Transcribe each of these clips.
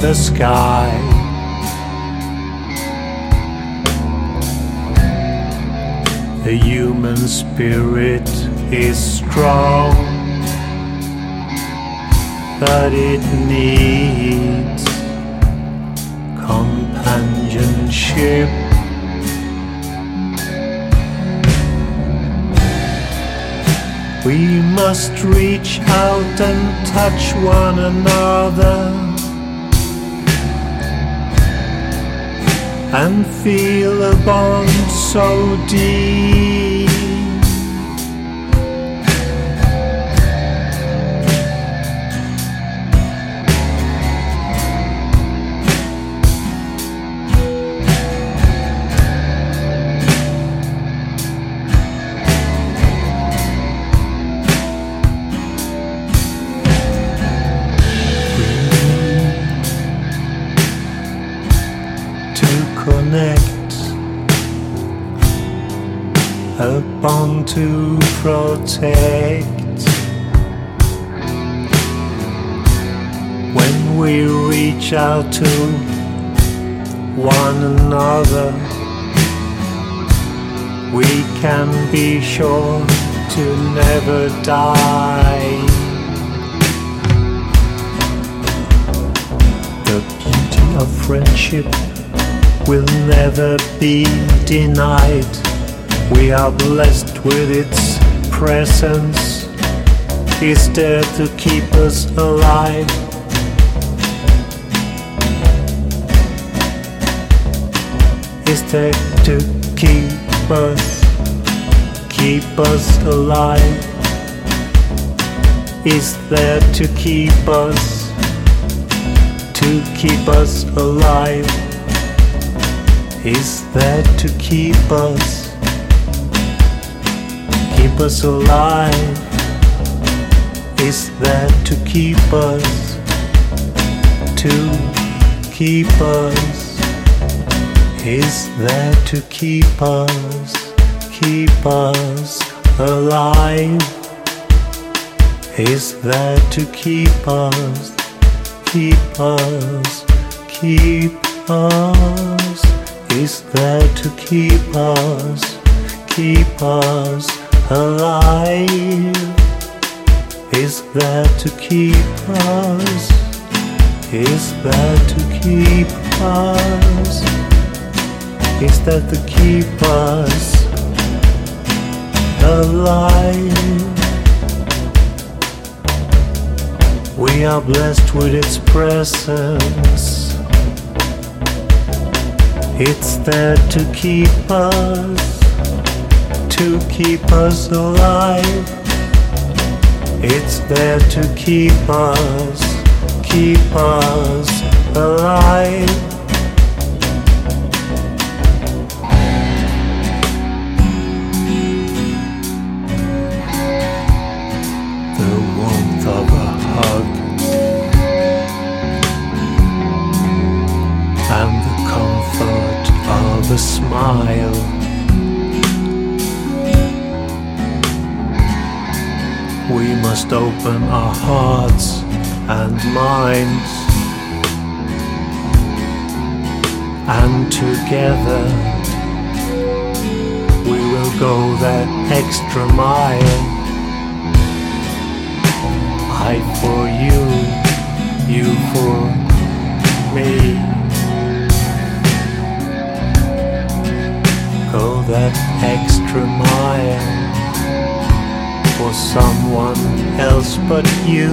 the sky. The human spirit is strong, but it needs companionship. We must reach out and touch one another and feel a bond so deep. Bond to protect. When we reach out to one another, we can be sure to never die. The beauty of friendship will never be denied. We are blessed with its presence. Is there to keep us alive? Is there to keep us, keep us alive? Is there to keep us, to keep us alive? is there to keep us, keep us alive? Is there to keep us, to keep us? Is there to keep us, keep us alive? Is there to keep us, keep us, keep us? is there to keep us, keep us alive? Is there to keep us? Is there to keep us? Is there to keep us alive? We are blessed with its presence. It's there to keep us, to keep us alive. It's there to keep us, keep us alive. Open our hearts and minds, and together we will go that extra mile. I for you, you for me. Go that extra mile for someone else but you.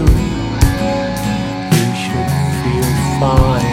You should feel fine.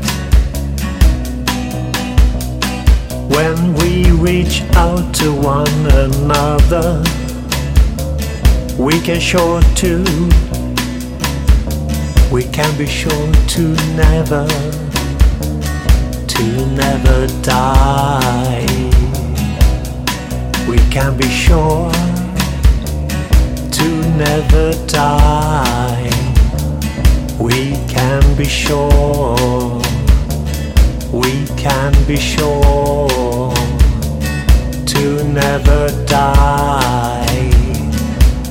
can show to We can be sure to never, to never die. We can be sure to never die. We can be sure, we can be sure to never die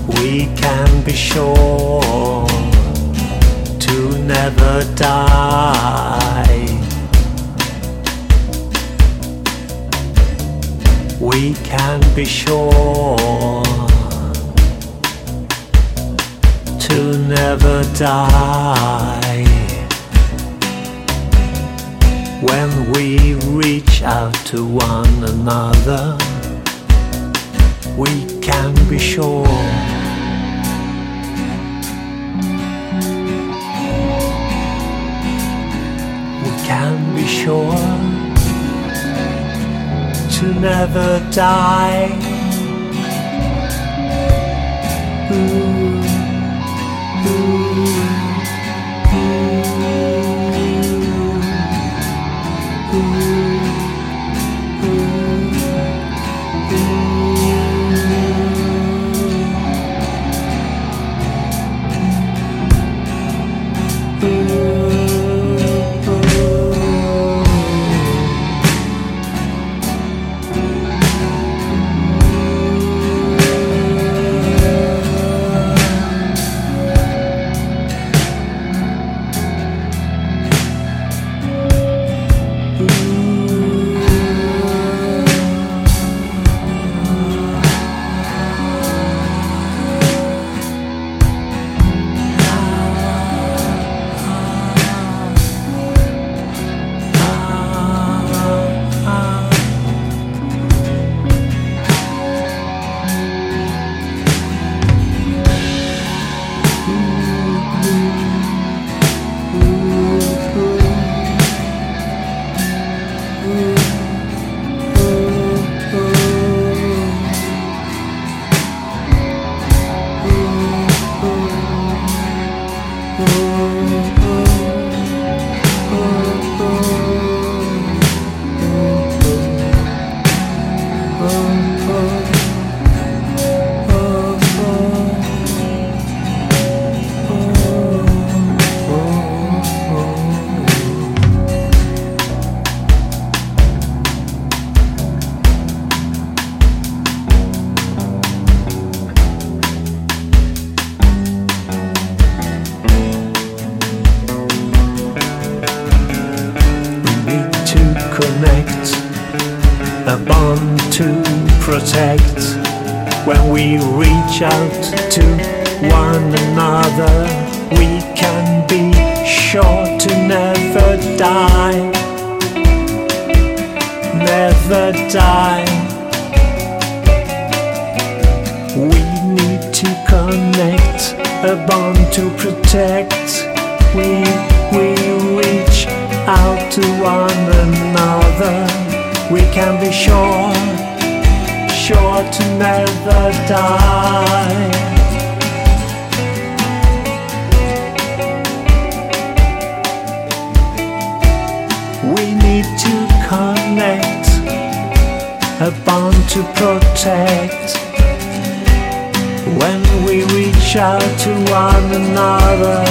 we can be sure to never die. We can be sure to never die. to one another, we can be sure. We can be sure to never die. Ooh, ooh. connect, a bond to protect. When we reach out to one another, we can be sure to never die. Never die. We need to connect, a bond to protect. We, we reach out to one another together, we can be sure, sure to never die. We need to connect, a bond to protect. When we reach out to one another,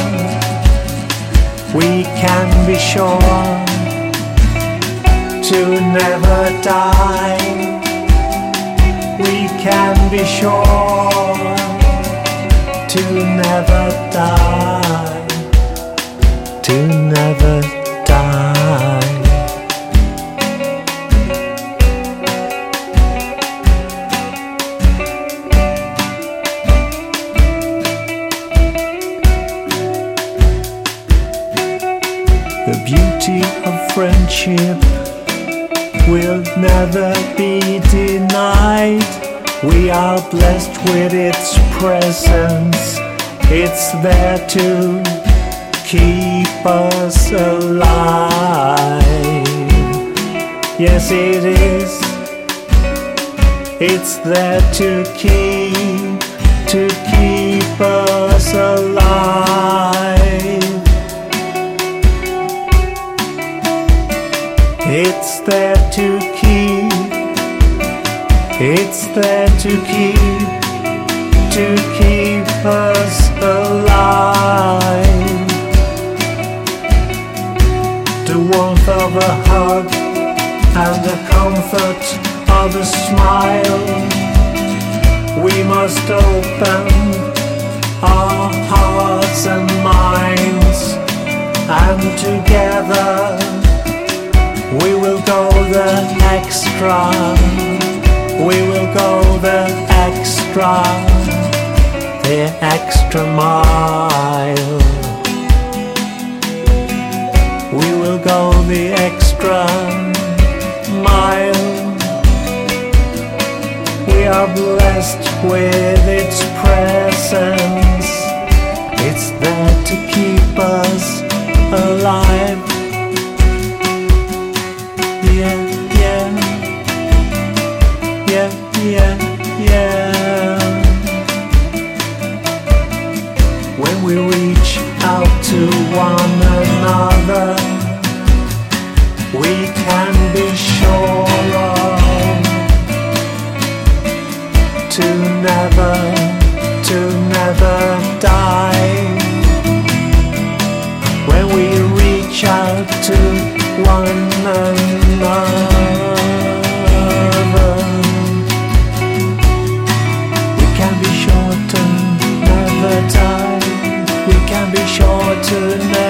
we can be sure to never die. We can be sure to never die. To never die. The beauty of friendship will never be denied. We are blessed with its presence. It's there to keep us alive. Yes, it is. It's there to keep, to keep us alive. It's there to keep, it's there to keep, to keep us alive. The warmth of a hug and the comfort of a smile. We must open our hearts and minds, and together we will go the extra. We will go the extra. The extra mile. We will go the extra mile. We are blessed with its presence. It's there to keep us alive. When we reach out to one another, we can be sure of to never, to never die. When we reach out to one another, to never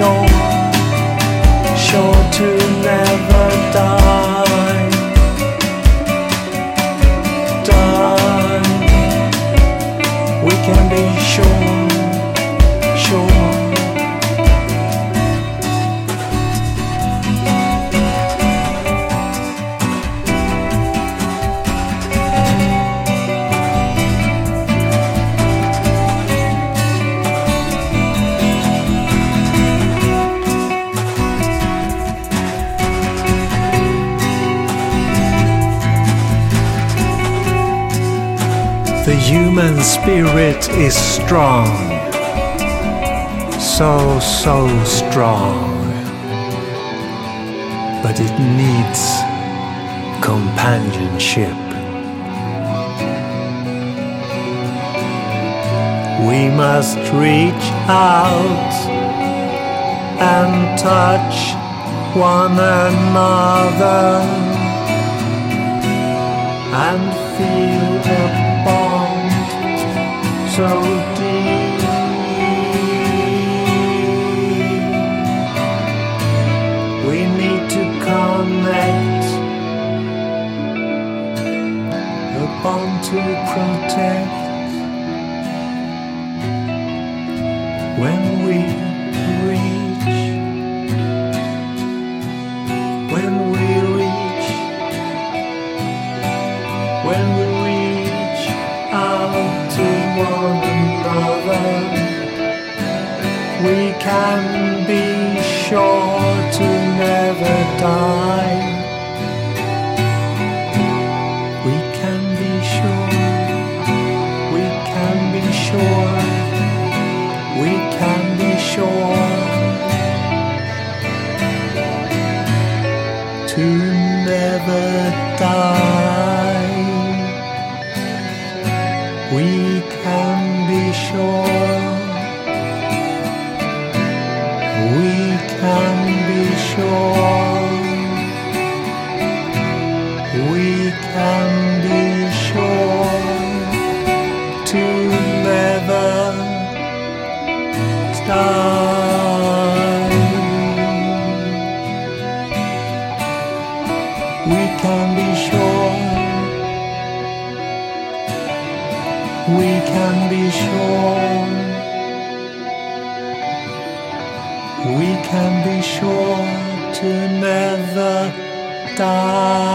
sure, sure to never die, die. We can be human spirit is strong, so, so strong. But it needs companionship. We must reach out and touch one another and feel a bond so deep. We need to connect, a bond to protect. now. we can be sure. We can be sure to never die.